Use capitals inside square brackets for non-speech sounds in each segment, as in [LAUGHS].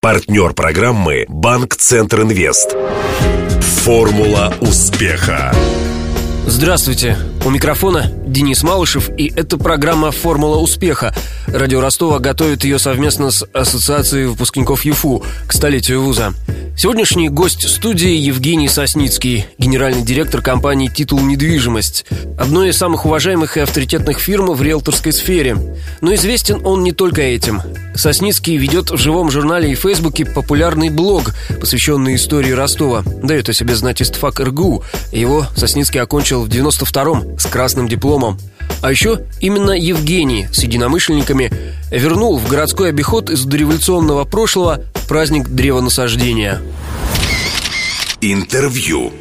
Партнер программы «Банк Центр Инвест». Формула успеха. Здравствуйте. У микрофона Денис Малышев, и это программа «Формула успеха». Радио Ростова готовит ее совместно с Ассоциацией выпускников ЮФУ к столетию вуза. Сегодняшний гость студии Евгений Сосницкий, генеральный директор компании «Титул Недвижимость», одной из самых уважаемых и авторитетных фирм в риэлторской сфере. Но известен он не только этим. Сосницкий ведет в живом журнале и фейсбуке популярный блог, посвященный истории Ростова. Дает о себе знать истфак РГУ. Его Сосницкий окончил в 92-м с красным дипломом. А еще именно Евгений с единомышленниками вернул в городской обиход из дореволюционного прошлого праздник древонасаждения. Интервью.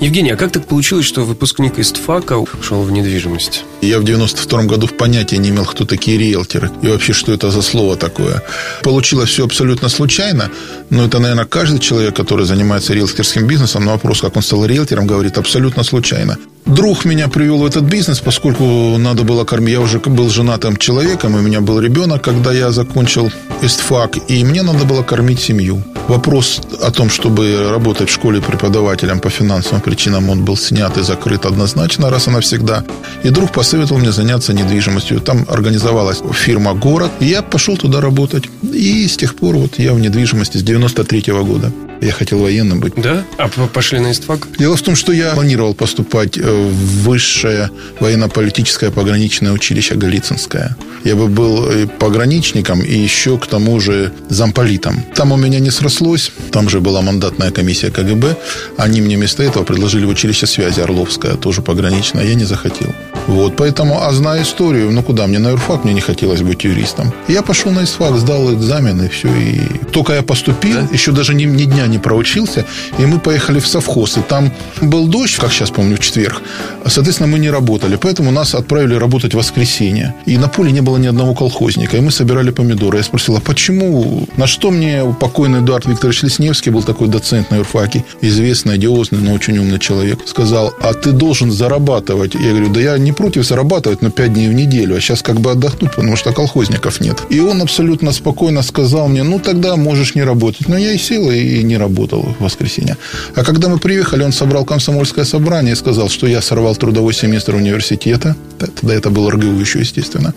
Евгений, а как так получилось, что выпускник ИСТФАКа ушел в недвижимость? Я в 92 году в понятия не имел, кто такие риэлторы. И вообще, что это за слово такое. Получилось все абсолютно случайно. Но это, наверное, каждый человек, который занимается риэлторским бизнесом, на вопрос, как он стал риэлтором, говорит абсолютно случайно. Друг меня привел в этот бизнес, поскольку надо было кормить. Я уже был женатым человеком, у меня был ребенок, когда я закончил ИСТФАК, и мне надо было кормить семью. Вопрос о том, чтобы работать в школе преподавателем по финансовым причинам, он был снят и закрыт однозначно раз и навсегда. И друг посоветовал мне заняться недвижимостью. Там организовалась фирма «Город», я пошел туда работать. И с тех пор вот я в недвижимости с 93 -го года. Я хотел военным быть. Да? А пошли на ИСТФАК? Дело в том, что я планировал поступать э, в высшее военно-политическое пограничное училище Голицынское. Я бы был и пограничником, и еще к тому же замполитом. Там у меня не срослось. Там же была мандатная комиссия КГБ. Они мне вместо этого предложили в училище связи Орловское, тоже пограничное. Я не захотел. Вот, поэтому, а зная историю, ну куда, мне на юрфак, мне не хотелось быть юристом. Я пошел на ИСФАК, сдал экзамен, и все. И только я поступил, да? еще даже ни, ни дня не проучился, и мы поехали в совхоз. И там был дождь, как сейчас помню, в четверг. Соответственно, мы не работали, поэтому нас отправили работать в воскресенье. И на поле не было ни одного колхозника, и мы собирали помидоры. Я спросил, а почему? На что мне покойный Эдуард Викторович Лесневский, был такой доцент на юрфаке, известный, одиозный, но очень умный человек, сказал, а ты должен зарабатывать. Я говорю, да я не против зарабатывать, но 5 дней в неделю, а сейчас как бы отдохнуть, потому что колхозников нет. И он абсолютно спокойно сказал мне, ну, тогда можешь не работать. Но я и сел, и не работал в воскресенье. А когда мы приехали, он собрал комсомольское собрание и сказал, что я сорвал трудовой семестр университета. Тогда это был РГУ еще, естественно.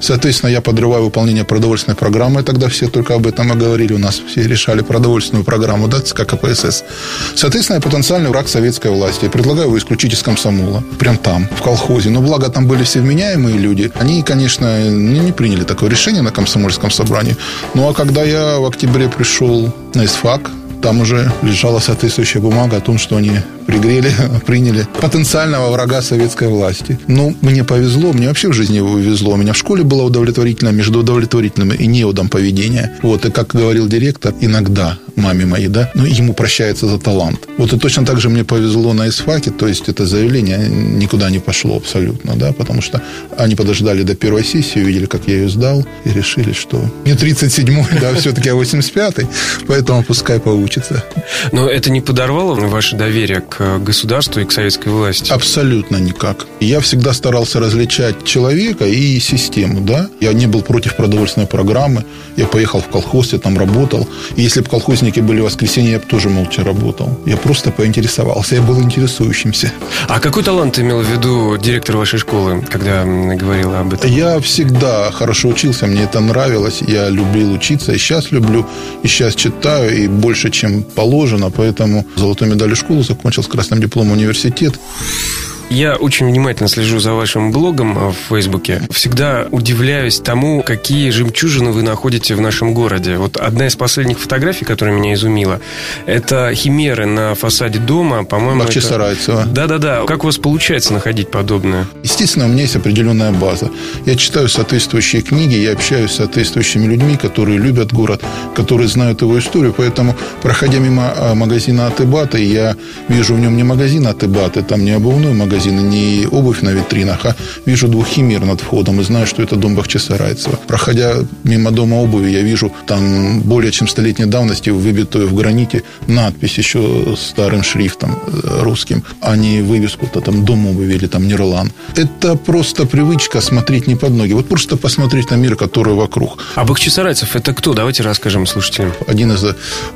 Соответственно, я подрываю выполнение продовольственной программы. Тогда все только об этом и говорили. У нас все решали продовольственную программу, да, как КПСС. Соответственно, я потенциальный враг советской власти. Я предлагаю его исключить из комсомола. Прям там, в колхозе. Но благо там были все вменяемые люди. Они, конечно, не приняли такое решение на комсомольском собрании. Ну, а когда я в октябре пришел на ИСФАК, там уже лежала соответствующая бумага о том, что они пригрели, [LAUGHS] приняли потенциального врага советской власти. Ну, мне повезло, мне вообще в жизни повезло. У меня в школе было удовлетворительно между удовлетворительным и неудом поведения. Вот, и как говорил директор, иногда маме моей, да, но ему прощается за талант. Вот и точно так же мне повезло на ИСФАКе, то есть это заявление никуда не пошло абсолютно, да, потому что они подождали до первой сессии, увидели, как я ее сдал, и решили, что не 37-й, да, все-таки, а 85-й, поэтому пускай поучится. Но это не подорвало ваше доверие к государству и к советской власти? Абсолютно никак. Я всегда старался различать человека и систему, да. Я не был против продовольственной программы. Я поехал в колхоз, я там работал. И если бы колхозники были в воскресенье, я бы тоже молча работал. Я просто поинтересовался, я был интересующимся. А какой талант имел в виду директор вашей школы, когда говорил об этом? Я всегда хорошо учился, мне это нравилось. Я любил учиться, и сейчас люблю, и сейчас читаю, и больше, чем положено. Поэтому золотой медалью школу закончил с красным дипломом университет. Я очень внимательно слежу за вашим блогом в Фейсбуке. Всегда удивляюсь тому, какие жемчужины вы находите в нашем городе. Вот одна из последних фотографий, которая меня изумила, это химеры на фасаде дома, по-моему... Бахчисарайцева. Это... Да-да-да. Как у вас получается находить подобное? Естественно, у меня есть определенная база. Я читаю соответствующие книги, я общаюсь с соответствующими людьми, которые любят город, которые знают его историю. Поэтому, проходя мимо а, магазина Атыбаты, я вижу в нем не магазин Атыбаты, там не обувной магазин, магазин, не обувь на витринах, а вижу двуххимир над входом и знаю, что это дом Бахчисарайцева. Проходя мимо дома обуви, я вижу там более чем столетней давности выбитую в граните надпись еще старым шрифтом э, русским, а не вывеску-то там дом обуви или там Нерлан. Это просто привычка смотреть не под ноги. Вот просто посмотреть на мир, который вокруг. А Бахчисарайцев это кто? Давайте расскажем слушателям. Один из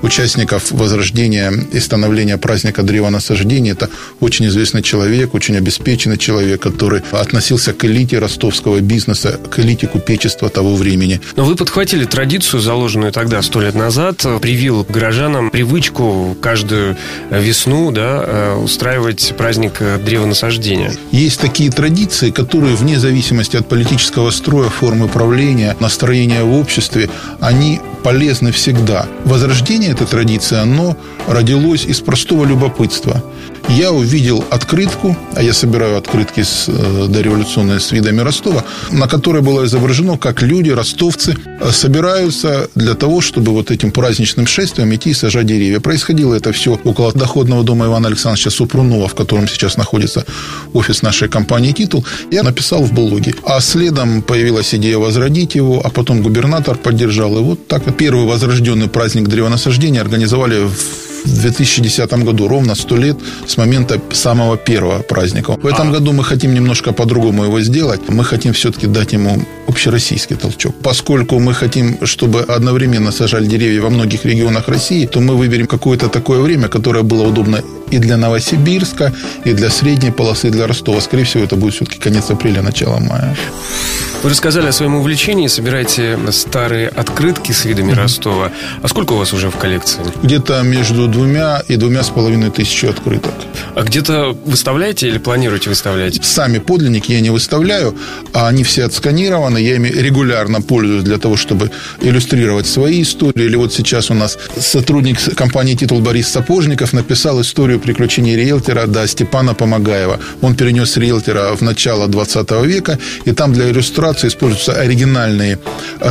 участников возрождения и становления праздника древонасаждения. Это очень известный человек, очень обеспеченный человек, который относился к элите ростовского бизнеса, к элите купечества того времени. Но вы подхватили традицию, заложенную тогда, сто лет назад, привил горожанам привычку каждую весну да, э, устраивать праздник древонасаждения. Есть такие традиции, которые вне зависимости от политического строя, формы правления, настроения в обществе, они полезны всегда. Возрождение этой традиции, оно родилось из простого любопытства – я увидел открытку, а я собираю открытки с э, дореволюционной с видами Ростова, на которой было изображено, как люди, ростовцы, э, собираются для того, чтобы вот этим праздничным шествием идти и сажать деревья. Происходило это все около доходного дома Ивана Александровича Супрунова, в котором сейчас находится офис нашей компании «Титул». Я написал в блоге. А следом появилась идея возродить его, а потом губернатор поддержал. И вот так первый возрожденный праздник древонасаждения организовали в в 2010 году, ровно 100 лет с момента самого первого праздника. В этом а. году мы хотим немножко по-другому его сделать. Мы хотим все-таки дать ему общероссийский толчок. Поскольку мы хотим, чтобы одновременно сажали деревья во многих регионах России, то мы выберем какое-то такое время, которое было удобно и для Новосибирска, и для средней полосы, и для Ростова. Скорее всего, это будет все-таки конец апреля, начало мая. Вы рассказали о своем увлечении, собираете старые открытки с видами mm-hmm. Ростова. А сколько у вас уже в коллекции? Где-то между двумя и двумя с половиной тысячи открыток. А где-то выставляете или планируете выставлять? Сами подлинники я не выставляю, а они все отсканированы. Я ими регулярно пользуюсь для того, чтобы иллюстрировать свои истории. Или вот сейчас у нас сотрудник компании «Титул» Борис Сапожников написал историю приключений риэлтора до Степана Помогаева. Он перенес риэлтора в начало 20 века, и там для иллюстрации используются оригинальные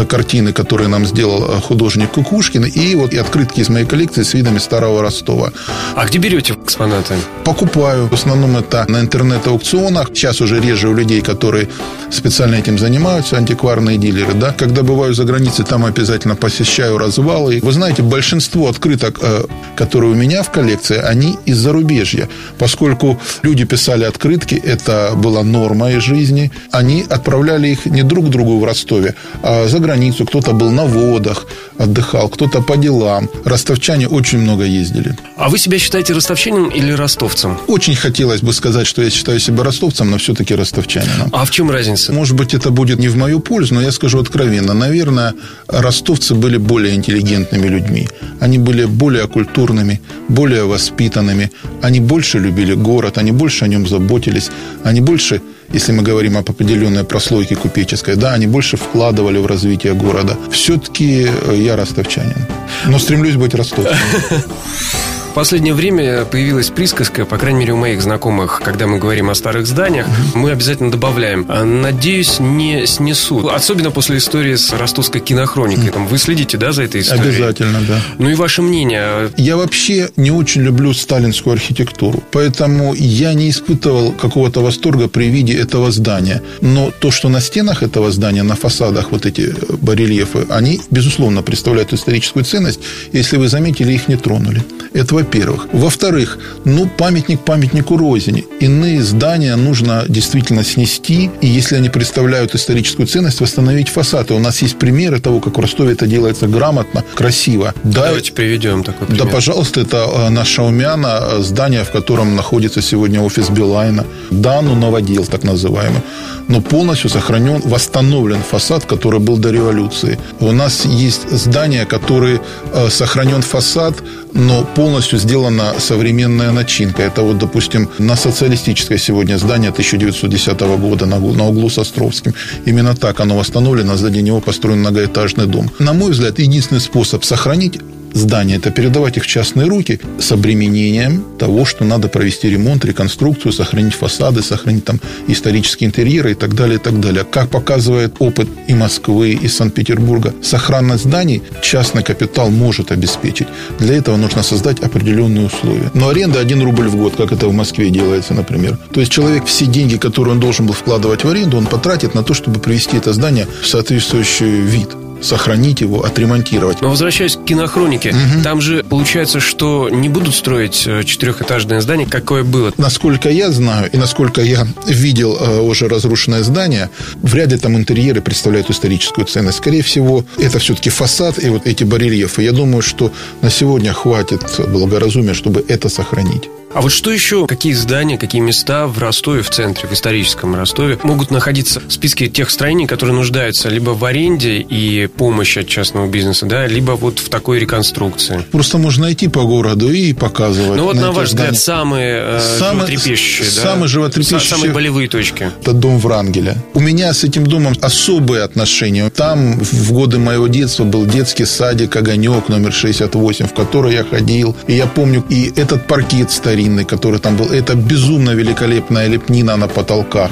картины, которые нам сделал э, художник Кукушкин, и вот и открытки из моей коллекции с видами старого Ростова. А где берете экспонаты? Покупаю. В основном это на интернет-аукционах. Сейчас уже реже у людей, которые специально этим занимаются, антикварные дилеры. Да? Когда бываю за границей, там обязательно посещаю развалы. Вы знаете, большинство открыток, э, которые у меня в коллекции, они из зарубежья. Поскольку люди писали открытки, это была норма из жизни, они отправляли их не друг другу в Ростове, а за границу. Кто-то был на водах, отдыхал, кто-то по делам. Ростовчане очень много ездили. А вы себя считаете ростовчанином или ростовцем? Очень хотелось бы сказать, что я считаю себя ростовцем, но все-таки ростовчанином. А в чем разница? Может быть, это будет не в мою пользу, но я скажу откровенно. Наверное, ростовцы были более интеллигентными людьми. Они были более культурными, более воспитанными. Они больше любили город, они больше о нем заботились. Они больше если мы говорим об определенной прослойке купеческой, да, они больше вкладывали в развитие города. Все-таки э, я ростовчанин, но стремлюсь быть ростовцем. [LAUGHS] последнее время появилась присказка, по крайней мере, у моих знакомых, когда мы говорим о старых зданиях, мы обязательно добавляем «А, «надеюсь, не снесут». Особенно после истории с ростовской кинохроникой. Там, вы следите, да, за этой историей? Обязательно, да. Ну и ваше мнение? Я вообще не очень люблю сталинскую архитектуру, поэтому я не испытывал какого-то восторга при виде этого здания. Но то, что на стенах этого здания, на фасадах вот эти барельефы, они, безусловно, представляют историческую ценность. Если вы заметили, их не тронули. Это во-первых. Во-вторых, ну, памятник памятнику Розине. Иные здания нужно действительно снести, и если они представляют историческую ценность, восстановить фасады. У нас есть примеры того, как в Ростове это делается грамотно, красиво. Да, Давайте приведем такой пример. Да, пожалуйста, это э, на Шаумяна, э, здание, в котором находится сегодня офис Билайна. Да, ну, новодел, так называемый. Но полностью сохранен, восстановлен фасад, который был до революции. У нас есть здания, которые э, сохранен фасад, но полностью сделана современная начинка. Это вот, допустим, на социалистическое сегодня здание 1910 года на, на углу с Островским. Именно так оно восстановлено, сзади него построен многоэтажный дом. На мой взгляд, единственный способ сохранить здания, это передавать их в частные руки с обременением того, что надо провести ремонт, реконструкцию, сохранить фасады, сохранить там исторические интерьеры и так далее, и так далее. Как показывает опыт и Москвы, и Санкт-Петербурга, сохранность зданий частный капитал может обеспечить. Для этого нужно создать определенные условия. Но аренда 1 рубль в год, как это в Москве делается, например. То есть человек все деньги, которые он должен был вкладывать в аренду, он потратит на то, чтобы привести это здание в соответствующий вид сохранить его, отремонтировать. Но возвращаясь к кинохронике, угу. там же получается, что не будут строить э, четырехэтажное здание, какое было. Насколько я знаю и насколько я видел э, уже разрушенное здание, вряд ли там интерьеры представляют историческую ценность. Скорее всего, это все-таки фасад и вот эти барельефы. Я думаю, что на сегодня хватит благоразумия, чтобы это сохранить. А вот что еще, какие здания, какие места в Ростове, в центре, в историческом Ростове, могут находиться в списке тех строений, которые нуждаются либо в аренде и помощи от частного бизнеса, да, либо вот в такой реконструкции? Просто можно найти по городу и показывать. Ну вот, на, на ваш взгляд, самые, э, самые животрепещущие, да? Самые животрепещущие. Самые болевые точки. Это дом Врангеля. У меня с этим домом особые отношения. Там в годы моего детства был детский садик «Огонек» номер 68, в который я ходил. И я помню, и этот паркет старый старинный, который там был. Это безумно великолепная лепнина на потолках.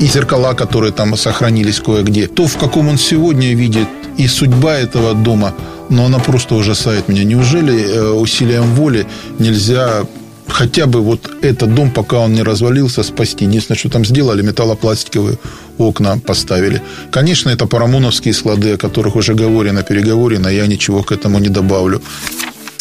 И зеркала, которые там сохранились кое-где. То, в каком он сегодня видит, и судьба этого дома, но она просто ужасает меня. Неужели э, усилием воли нельзя хотя бы вот этот дом, пока он не развалился, спасти. Единственное, что там сделали, металлопластиковые окна поставили. Конечно, это парамоновские склады, о которых уже говорено, переговорено, я ничего к этому не добавлю.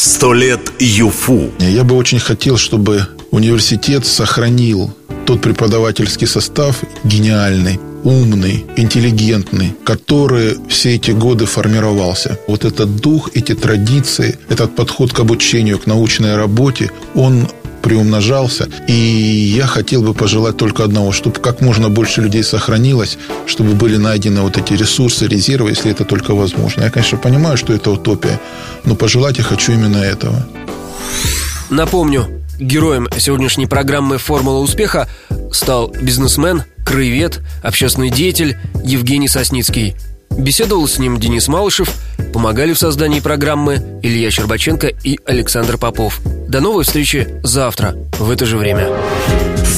Сто лет ЮФУ. Я бы очень хотел, чтобы университет сохранил тот преподавательский состав гениальный, умный, интеллигентный, который все эти годы формировался. Вот этот дух, эти традиции, этот подход к обучению, к научной работе, он приумножался. И я хотел бы пожелать только одного, чтобы как можно больше людей сохранилось, чтобы были найдены вот эти ресурсы, резервы, если это только возможно. Я, конечно, понимаю, что это утопия, но пожелать я хочу именно этого. Напомню, героем сегодняшней программы «Формула успеха» стал бизнесмен, краевед, общественный деятель Евгений Сосницкий. Беседовал с ним Денис Малышев, помогали в создании программы Илья Щербаченко и Александр Попов. До новой встречи завтра в это же время.